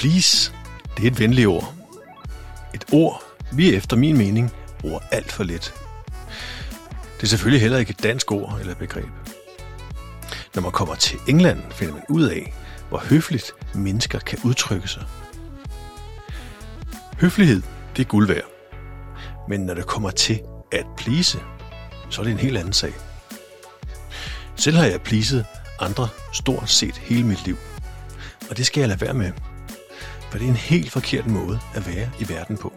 Please, det er et venligt ord. Et ord, vi efter min mening bruger alt for lidt. Det er selvfølgelig heller ikke et dansk ord eller begreb. Når man kommer til England, finder man ud af, hvor høfligt mennesker kan udtrykke sig. Høflighed, det er guld værd. Men når det kommer til at please, så er det en helt anden sag. Selv har jeg pleaset andre stort set hele mit liv. Og det skal jeg lade være med. For det er en helt forkert måde at være i verden på.